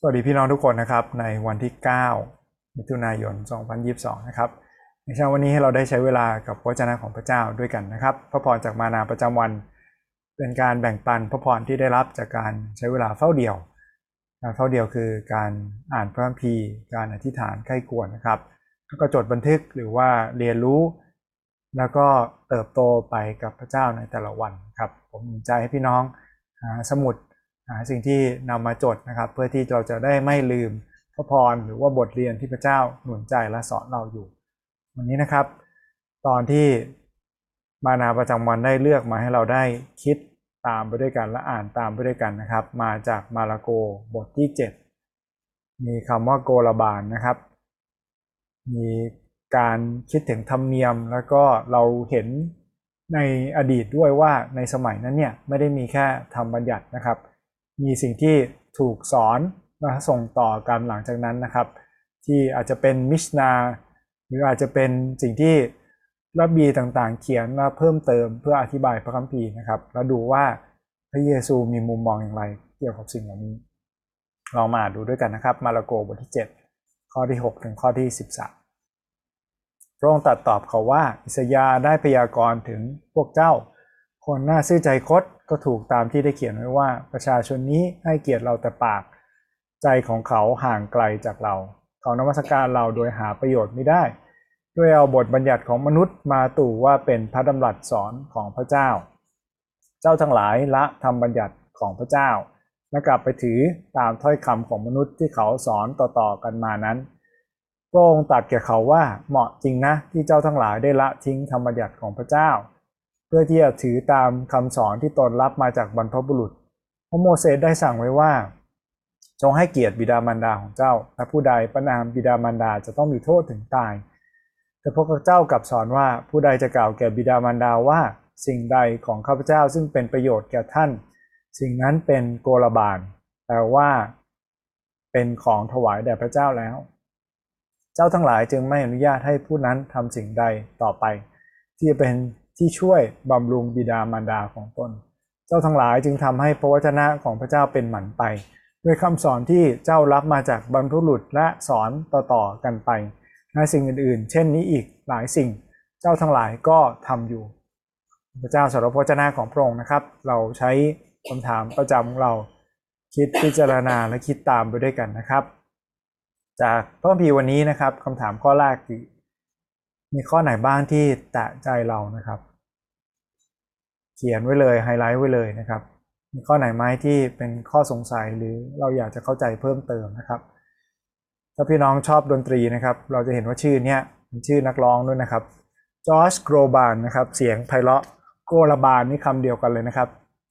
สวัสดีพี่น้องทุกคนนะครับ ในวันที่ 9 มิถุนายน 2022 นะครับในเช้าวันนี้ให้เราได้ใช้เวลากับพระเจ้าของพระเจ้าด้วยกันนะครับ พระพรจากมานาประจำวัน เป็นการแบ่งปันพระพรที่ได้รับจากการใช้เวลาเฝ้าเดี่ยว การเฝ้าเดี่ยวคือการอ่านพระคัมภีร์ การอธิษฐานใกล้ควรนะครับแล้วก็จดบันทึกหรือว่าเรียนรู้ แล้วก็เติบโตไปกับพระเจ้าในแต่ละวันครับ ผมมีใจให้พี่น้องหาสมุด หาสิ่งที่นำมาจดนะครับ เพื่อที่เราจะได้ไม่ลืมพระพรหรือว่าบทเรียนที่พระเจ้าหนุนใจและสอนเราอยู่ วันนี้นะครับ ตอนที่มานาประจำวันได้เลือกมาให้เราได้คิดตามไปด้วยกันและอ่านตามไปด้วยกันนะครับ มาจากมาระโกบทที่ 7 มีคำว่าโกลบาลนะครับ มีการคิดถึงธรรมเนียมแล้วก็เราเห็นในอดีตด้วยว่าในสมัยนั้นเนี่ยไม่ได้มีแค่ธรรมบัญญัตินะครับ มีสิ่งที่ถูกสอนและส่งต่อกันหลังจากนั้นนะครับ ที่อาจจะเป็นมิชนาหรืออาจจะเป็นสิ่งที่ระบีต่างๆ เขียนมาเพิ่มเติมเพื่ออธิบายพระคัมภีร์นะครับ แล้วดูว่าพระเยซูมีมุมมองอย่างไรเกี่ยวกับสิ่งเหล่านี้เรามาดูด้วยกันนะครับ มาระโกบทที่ 7 ข้อที่ 6 ถึงข้อที่ 13 พระองค์ตรัสตอบเขาว่า อิสยาได้พยากรณ์ถึงพวกเจ้า คนหน้าซื่อใจคดก็ถูกตามที่ได้เขียนไว้ว่า ประชาชนนี้ให้เกียรติเราแต่ปาก ใจของเขาห่างไกลจากเรา เขานมัสการเราโดยหาประโยชน์ไม่ได้ด้วยเอาบทบัญญัติของมนุษย์มาตู่ว่าเป็นพระดำรัสสอนของพระเจ้า เจ้าทั้งหลายละทำบัญญัติของพระเจ้า และกลับไปถือตามถ้อยคำของมนุษย์ที่เขาสอนต่อๆกันมานั้นพระองค์ตรัสแก่เขาว่าเหมาะจริงนะที่เจ้าทั้งหลายได้ละทิ้งธรรมบัญญัติของพระเจ้า พื่อที่จะถือตามคำสอนที่ตนรับมาจากบรรพบุรุษ พระโมเสสได้สั่งไว้ว่า จงให้เกียรติบิดามารดาของเจ้า และผู้ใดประนามบิดามารดาจะต้องมีโทษถึงตาย แต่พวกเจ้ากลับสอนว่าผู้ใดจะกล่าวแก่บิดามารดาว่าสิ่งใดของข้าพเจ้าซึ่งเป็นประโยชน์แก่ท่าน สิ่งนั้นเป็นโกลบาลแปลว่า เป็นของถวายแด่พระเจ้าแล้ว เจ้าทั้งหลายจึงไม่อนุญาตให้ผู้นั้นทำสิ่งใดต่อไป ที่จะเป็น ที่ช่วยบำรุงบิดามารดาของตน เจ้าทั้งหลายจึงทำให้พระวจนะของพระเจ้าเป็นหมันไป ด้วยคำสอนที่เจ้ารับมาจากบรรพุรุษและสอนต่อๆกันไปในสิ่งอื่นๆ เช่นนี้อีกหลายสิ่ง เจ้าทั้งหลายก็ทำอยู่ พระเจ้าสารพระวจนะของพระองค์นะครับ เราใช้คำถามประจำของเราคิดพิจารณาและคิดตามไปด้วยกันนะครับ จากพระคัมภีวันนี้นะครับคำถามข้อแรกคือ มีข้อไหนบ้างที่แตะใจเรานะครับ เขียนไว้เลยไฮไลท์ไว้เลยนะครับ มีข้อไหนไหมที่เป็นข้อสงสัยหรือเราอยากจะเข้าใจเพิ่มเติมนะครับ ถ้าพี่น้องชอบดนตรีนะครับ เราจะเห็นว่าชื่อเนี้ยเป็นชื่อนักร้องด้วยนะครับจอร์จโกรบานนะครับเสียงไพเราะโกรบานนี่คำเดียวกันเลยนะครับ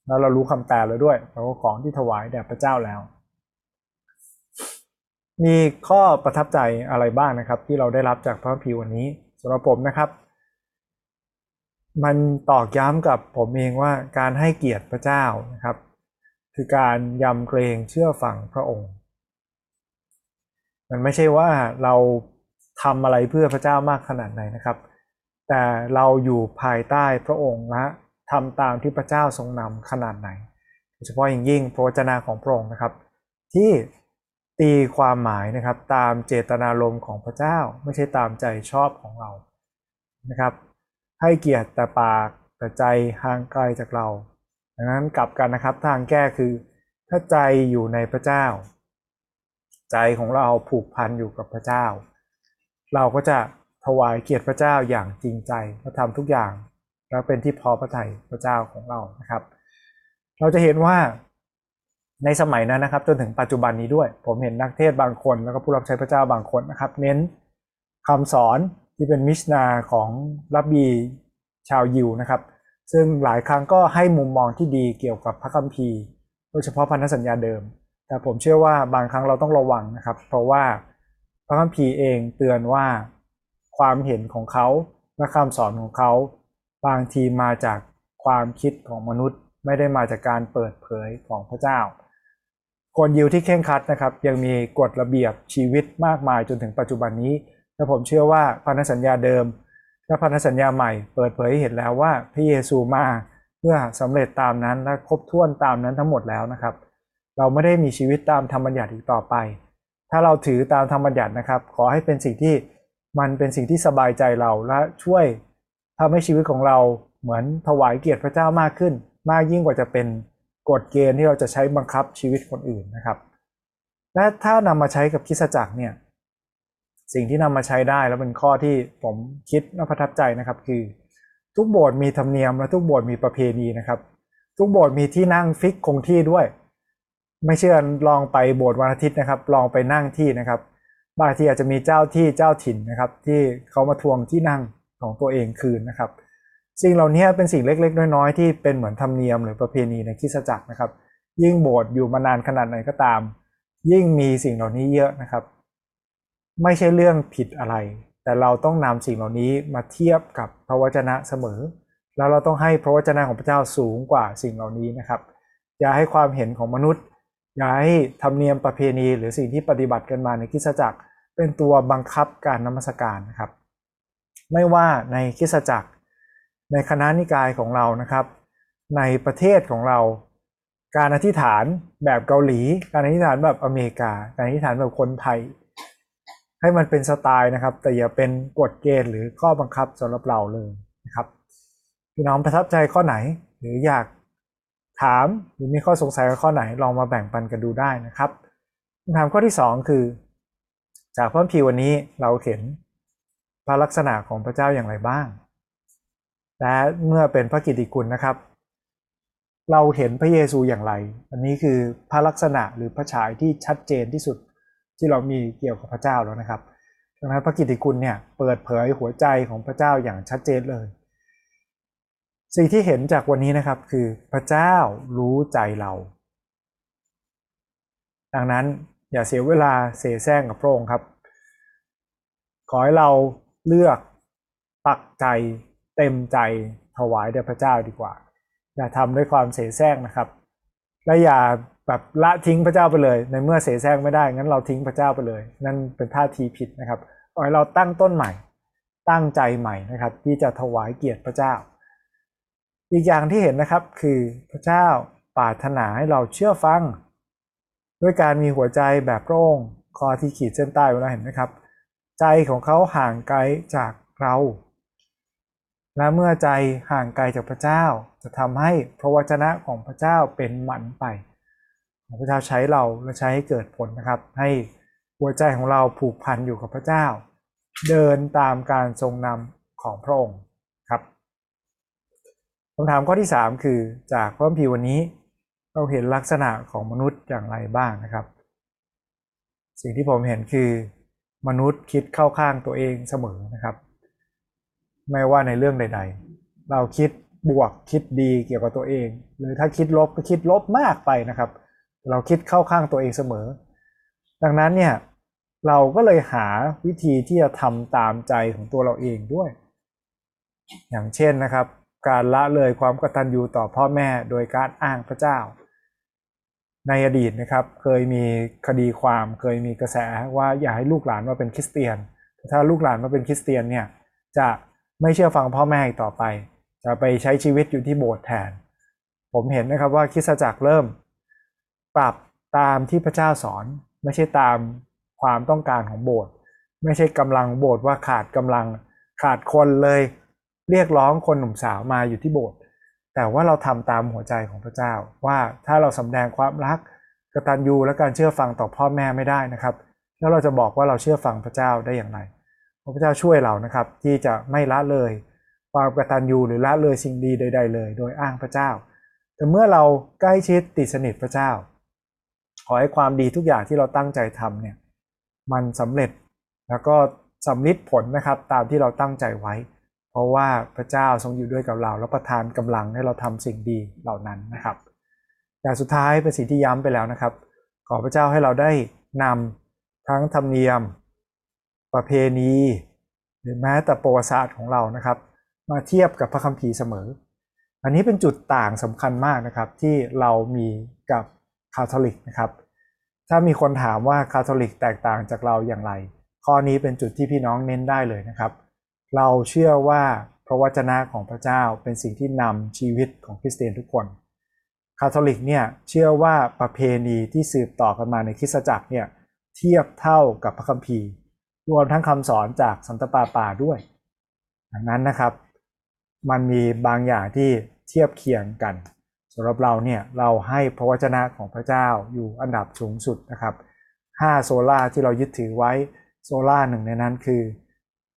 แล้วเรารู้คำแปลแล้วด้วยเราะว่าของที่ถวายแด่พระเจ้าแล้ว มีข้อประทับใจอะไรบ้างนะครับ ที่เราได้รับจากพระคัมภีวันนี้ สำหรับผมนะครับ มันตอกย้ำกับผมเองว่าการให้เกียรติพระเจ้านะครับ คือการยำเกรงเชื่อฟังพระองค์ มันไม่ใช่ว่าเราทำอะไรเพื่อพระเจ้ามากขนาดไหนนะครับ แต่เราอยู่ภายใต้พระองค์และทำตามที่พระเจ้าทรงนำขนาดไหนโดยเฉพาะอย่างยิ่งพระวจนะของพระองค์นะครับ ที่ ตีความหมายนะครับตามเจตนารมณ์ของพระเจ้า ไม่ใช่ตามใจชอบของเรานะครับ ให้เกียรติแต่ปากแต่ใจห่างไกลจากเรา ดังนั้นกลับกันนะครับทางแก้คือ ถ้าใจอยู่ในพระเจ้า ใจของเราผูกพันอยู่กับพระเจ้า เราก็จะถวายเกียรติพระเจ้าอย่างจริงใจและทำทุกอย่าง แล้วเป็นที่พอพระทัยพระเจ้าของเรานะครับ เราจะเห็นว่า ในสมัยนั้นนะครับ จนถึงปัจจุบันนี้ด้วย ผมเห็นนักเทศบางคน แล้วก็ผู้รับใช้พระเจ้าบางคนนะครับ เน้นคำสอนที่เป็นมิชนาของรับบีชาวยิวนะครับ ซึ่งหลายครั้งก็ให้มุมมองที่ดีเกี่ยวกับพระคัมภีร์ โดยเฉพาะพันธสัญญาเดิม แต่ผมเชื่อว่าบางครั้งเราต้องระวังนะครับ เพราะว่าพระคัมภีร์เองเตือนว่าความเห็นของเขาและคำสอนของเขา บางทีมาจากความคิดของมนุษย์ ไม่ได้มาจากการเปิดเผยของพระเจ้า คนยิวที่เข่งคัดนะครับ ยังมีกฎระเบียบชีวิตมากมายจนถึงปัจจุบันนี้ และผมเชื่อว่าพันธสัญญาเดิม และพันธสัญญาใหม่เปิดเผยให้เห็นแล้วว่าพระเยซูมาเพื่อสำเร็จตามนั้นและครบถ้วนตามนั้นทั้งหมดแล้วนะครับ เราไม่ได้มีชีวิตตามธรรมบัญญัติอีกต่อไป ถ้าเราถือตามธรรมบัญญัตินะครับ ขอให้เป็นสิ่งที่มันเป็นสิ่งที่สบายใจเราและช่วยทำให้ชีวิตของเราเหมือนถวายเกียรติพระเจ้ามากขึ้น มากยิ่งกว่าจะเป็น กฎเกณฑ์ที่เราจะใช้บังคับชีวิตคนอื่นนะครับ และถ้านำมาใช้กับคิสจักรเนี่ยสิ่งที่นำมาใช้ได้แล้วเป็นข้อที่ผมคิดน่าประทับใจนะครับ คือ ทุกโบสถ์มีธรรมเนียมและทุกโบสถ์มีประเพณีนะครับ ทุกโบสถ์มีที่นั่งฟิกคงที่ด้วย ไม่เชื่อลองไปโบสถ์วันอาทิตย์นะครับ ลองไปนั่งที่นะครับบางทีอาจจะมีเจ้าที่เจ้าถิ่นนะครับ ที่เขามาทวงที่นั่งของตัวเองคืนนะครับ สิ่งเหล่านี้เป็นสิ่งเล็กๆ น้อยๆ ที่เป็นเหมือนธรรมเนียมหรือประเพณีในคริสตจักรนะครับ ยิ่งโบสถ์อยู่มานานขนาดไหนก็ตาม ยิ่งมีสิ่งเหล่านี้เยอะนะครับ ไม่ใช่เรื่องผิดอะไร แต่เราต้องนำสิ่งเหล่านี้มาเทียบกับพระวจนะเสมอ แล้วเราต้องให้พระวจนะของพระเจ้าสูงกว่าสิ่งเหล่านี้นะครับ อย่าให้ความเห็นของมนุษย์ อย่าให้ธรรมเนียมประเพณีหรือสิ่งที่ปฏิบัติกันมาในคริสตจักร เป็นตัวบังคับการนมัสการนะครับ ไม่ว่าในคริสตจักร ในคณะนิกายของเรานะครับ ในประเทศของเรา การอธิษฐานแบบเกาหลี การอธิษฐานแบบอเมริกา การอธิษฐานแบบคนไทย ให้มันเป็นสไตล์นะครับ แต่อย่าเป็นกฎเกณฑ์หรือข้อบังคับสำหรับเราเลยนะครับพี่น้องประทับใจข้อไหน หรืออยากถามหรือมีข้อสงสัยข้อไหนลองมาแบ่งปันกันดูได้นะครับคำถามข้อที่ 2 คือ จากพระคัมภีวันนี้เราเห็นพระลักษณะของพระเจ้าอย่างไรบ้าง และเมื่อเป็นพระกิตติคุณนะครับ เราเห็นพระเยซูอย่างไร อันนี้คือพระลักษณะหรือพระฉายที่ชัดเจนที่สุดที่เรามีเกี่ยวกับพระเจ้าแล้วนะครับดังนั้นพระกิตติคุณเนี่ยเปิดเผยหัวใจของพระเจ้าอย่างชัดเจนเลย สิ่งที่เห็นจากวันนี้นะครับคือพระเจ้ารู้ใจเรา ดังนั้นอย่าเสียเวลาเสแสร้งกับพระองค์ครับ ขอให้เราเลือกปักใจ เต็มใจถวายแด่พระเจ้าดีกว่า อย่าทำด้วยความเสแสร้งนะครับ และอย่าแบบละทิ้งพระเจ้าไปเลย ในเมื่อเสแสร้งไม่ได้งั้นเราทิ้งพระเจ้าไปเลย นั่นเป็นท่าทีผิดนะครับขอให้เราตั้งต้นใหม่ ตั้งใจใหม่นะครับ ที่จะถวายเกียรติพระเจ้า อีกอย่างที่เห็นนะครับคือพระเจ้าปรารถนาให้เราเชื่อฟัง ด้วยการมีหัวใจแบบโร่งคอที่ขีดเส้นใต้ไว้แล้วเห็นไหมครับ ใจของเขาห่างไกลจากเรา และเมื่อใจห่างไกลจากพระเจ้า จะทำให้พระวจนะของพระเจ้าเป็นหมันไป พระเจ้าใช้เราและใช้ให้เกิดผลนะครับ ให้หัวใจของเราผูกพันอยู่กับพระเจ้า เดินตามการทรงนำของพระองค์ครับคำถามข้อที่ 3 คือจากพระคัมภีวันนี้ เราเห็นลักษณะของมนุษย์อย่างไรบ้างนะครับ สิ่งที่ผมเห็นคือ มนุษย์คิดเข้าข้างตัวเองเสมอนะครับ ไม่ว่าในเรื่องใด ๆ เราคิดบวกคิดดีเกี่ยวกับตัวเอง หรือถ้าคิดลบก็คิดลบมากไปนะครับ เราคิดเข้าข้างตัวเองเสมอ ดังนั้นเนี่ยเราก็เลยหาวิธีที่จะทำตามใจของตัวเราเองด้วย อย่างเช่นนะครับ การละเลยความกตัญญูต่อพ่อแม่โดยการอ้างพระเจ้า ในอดีตนะครับเคยมีคดีความเคยมีกระแสว่าอย่าให้ลูกหลานมาเป็นคริสเตียน ถ้าลูกหลานมาเป็นคริสเตียนเนี่ยจะ ไม่เชื่อฟังพ่อแม่อีกต่อไป จะไปใช้ชีวิตอยู่ที่โบสถ์แทน ผมเห็นนะครับว่าคริสตจักรเริ่ม ปรับตามที่พระเจ้าสอน ไม่ใช่ตามความต้องการของโบสถ์ไม่ใช่กำลังโบสถ์ว่าขาดกำลังขาดคนเลย เรียกร้องคนหนุ่มสาวมาอยู่ที่โบสถ์แต่ว่าเราทำตามหัวใจของพระเจ้า ว่าถ้าเราสำแดงความรักกตัญญูและการเชื่อฟังต่อพ่อแม่ไม่ได้นะครับ แล้วเราจะบอกว่าเราเชื่อฟังพระเจ้าได้อย่างไร พระเจ้าช่วยเรานะครับ ที่จะไม่ละเลย ความกตัญญูหรือละเลยสิ่งดีใด ๆ เลย โดยอ้างพระเจ้า แต่เมื่อเราใกล้ชิดติดสนิทพระเจ้า ขอให้ความดีทุกอย่างที่เราตั้งใจทำเนี่ยมันสำเร็จแล้วก็สำลิดผลนะครับตามที่เราตั้งใจไว้ เพราะว่าพระเจ้าทรงอยู่ด้วยกับเรา แล้วประทานกำลังให้เราทำสิ่งดีเหล่านั้นนะครับแต่สุดท้ายเป็นสิ่งที่ย้ำไปแล้วนะครับ ขอพระเจ้าให้เราได้นำทั้งธรรมเนียม ประเพณี หรือแม้แต่ประวัติศาสตร์ของเรานะครับ มาเทียบกับพระคัมภีร์เสมอ อันนี้เป็นจุดต่างสำคัญมากนะครับ ที่เรามีกับคาทอลิกนะครับ ถ้ามีคนถามว่าคาทอลิกแตกต่างจากเราอย่างไร ข้อนี้เป็นจุดที่พี่น้องเน้นได้เลยนะครับ เราเชื่อว่าพระวจนะของพระเจ้าเป็นสิ่งที่นำชีวิตของคริสเตียนทุกคนคาทอลิกเนี่ยเชื่อว่าประเพณีที่สืบต่อกันมาในคริสตจักรเนี่ยเทียบเท่ากับพระคัมภีร์ รวมทั้งคำสอนจากสันตปาปาด้วย ดังนั้นนะครับ มันมีบางอย่างที่เทียบเคียงกันสำหรับเราเนี่ยเราให้พระวจนะของพระเจ้าอยู่อันดับสูงสุดนะครับ5โซล่าที่เรายึดถือไว้โซล่าหนึ่งในนั้นคือ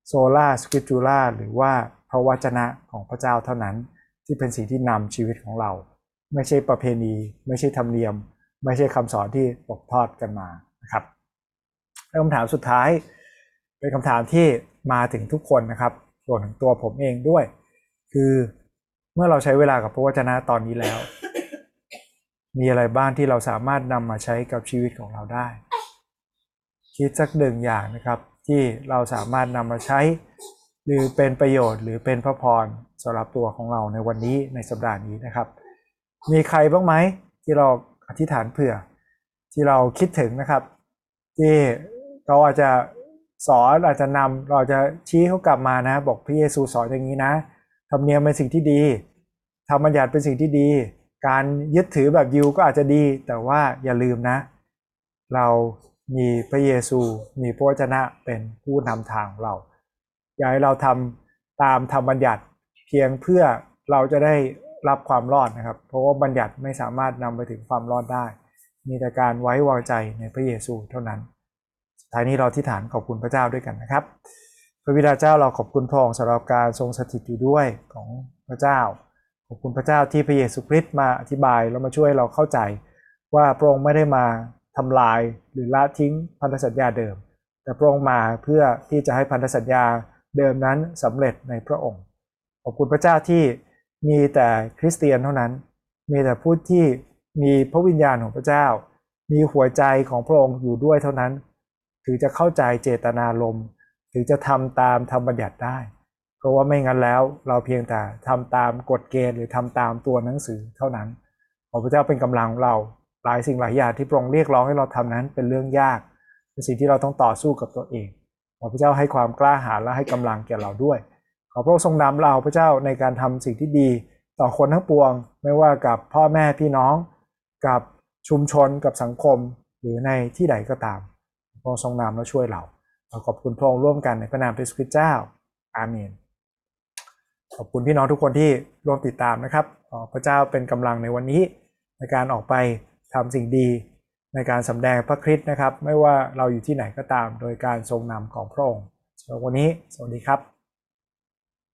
โซล่าสคริปตูล่าหรือว่าพระวจนะของพระเจ้าเท่านั้น ที่เป็นสิ่งที่นำชีวิตของเรา ไม่ใช่ประเพณี ไม่ใช่ธรรมเนียม ไม่ใช่คำสอนที่ตกทอดกันมานะครับคำถามสุดท้าย เป็นคำถามที่มาถึงทุกคนนะครับรวมถึงตัวผมเองด้วย คือเมื่อเราใช้เวลากับพระวจนะตอนนี้แล้ว มีอะไรบ้างที่เราสามารถนำมาใช้กับชีวิตของเราได้ คิดสักหนึ่งอย่างนะครับที่เราสามารถนำมาใช้ หรือเป็นประโยชน์ หรือเป็นพระพรสำหรับตัวของเราในวันนี้ในสัปดาห์นี้นะครับ มีใครบ้างไหมที่เราอธิษฐานเผื่อ ที่เราคิดถึงนะครับ ที่เราอาจจะ สอนอาจจะนำเราจะชี้เขากลับมานะ บอกพระเยซูสอนอย่างนี้นะธรรมเนียมเป็นสิ่งที่ดีธรรมบัญญัติเป็นสิ่งที่ดี การยึดถือแบบยิวก็อาจจะดี แต่ว่าอย่าลืมนะ เรามีพระเยซูมีพระวจนะเป็นผู้นำทางเรา อย่าให้เราทำตามธรรมบัญญัติเพียงเพื่อเราจะได้รับความรอดนะครับ เพราะว่าบัญญัติไม่สามารถนำไปถึงความรอดได้ มีแต่การไว้วางใจในพระเยซูเท่านั้น ท้ายนี้เราที่ฐานขอบคุณพระเจ้าด้วยกันนะครับ พระบิดาเจ้าเราขอบคุณพระองค์สำหรับการทรงสถิตอยู่ด้วยของพระเจ้า ขอบคุณพระเจ้าที่พระเยซูคริสต์มาอธิบายแล้วมาช่วยเราเข้าใจ ว่าพระองค์ไม่ได้มาทำลายหรือละทิ้งพันธสัญญาเดิม แต่พระองค์มาเพื่อที่จะให้พันธสัญญาเดิมนั้นสำเร็จในพระองค์ ขอบคุณพระเจ้าที่มีแต่คริสเตียนเท่านั้น มีแต่ผู้ที่มีพระวิญญาณของพระเจ้า มีหัวใจของพระองค์อยู่ด้วยเท่านั้น ถึงจะเข้าใจเจตนารมณ์ถึงจะทำตามธรรมบัญญัติได้ เพราะว่าไม่งั้นแล้วเราเพียงแต่ทำตามกฎเกณฑ์หรือทำตามตัวหนังสือเท่านั้นขอพระเจ้าเป็นกำลังเราหลายสิ่งหลายอย่างที่พระองค์เรียกร้องให้เราทำนั้นเป็นเรื่องยากเป็นสิ่งที่เราต้องต่อสู้กับตัวเองขอพระเจ้าให้ความกล้าหาญและให้กำลังแก่เราด้วย ขอพระองค์ทรงนำเราพระเจ้าในการทำสิ่งที่ดี ต่อคนทั้งปวง ไม่ว่ากับพ่อแม่พี่น้อง กับชุมชนกับสังคม หรือในที่ใดก็ตาม พระองค์ทรงนำและช่วยเราเราขอบคุณพระองค์ร่วมกันในพระนามพระสุคริสต์เจ้า อาเมน ขอบคุณพี่น้องทุกคนที่ร่วมติดตามนะครับ พระเจ้าเป็นกำลังในวันนี้ ในการออกไปทำสิ่งดี ในการสำแดงพระคริสต์นะครับ ไม่ว่าเราอยู่ที่ไหนก็ตาม โดยการทรงนำของพระองค์สำหรับวันนี้ สวัสดีครับ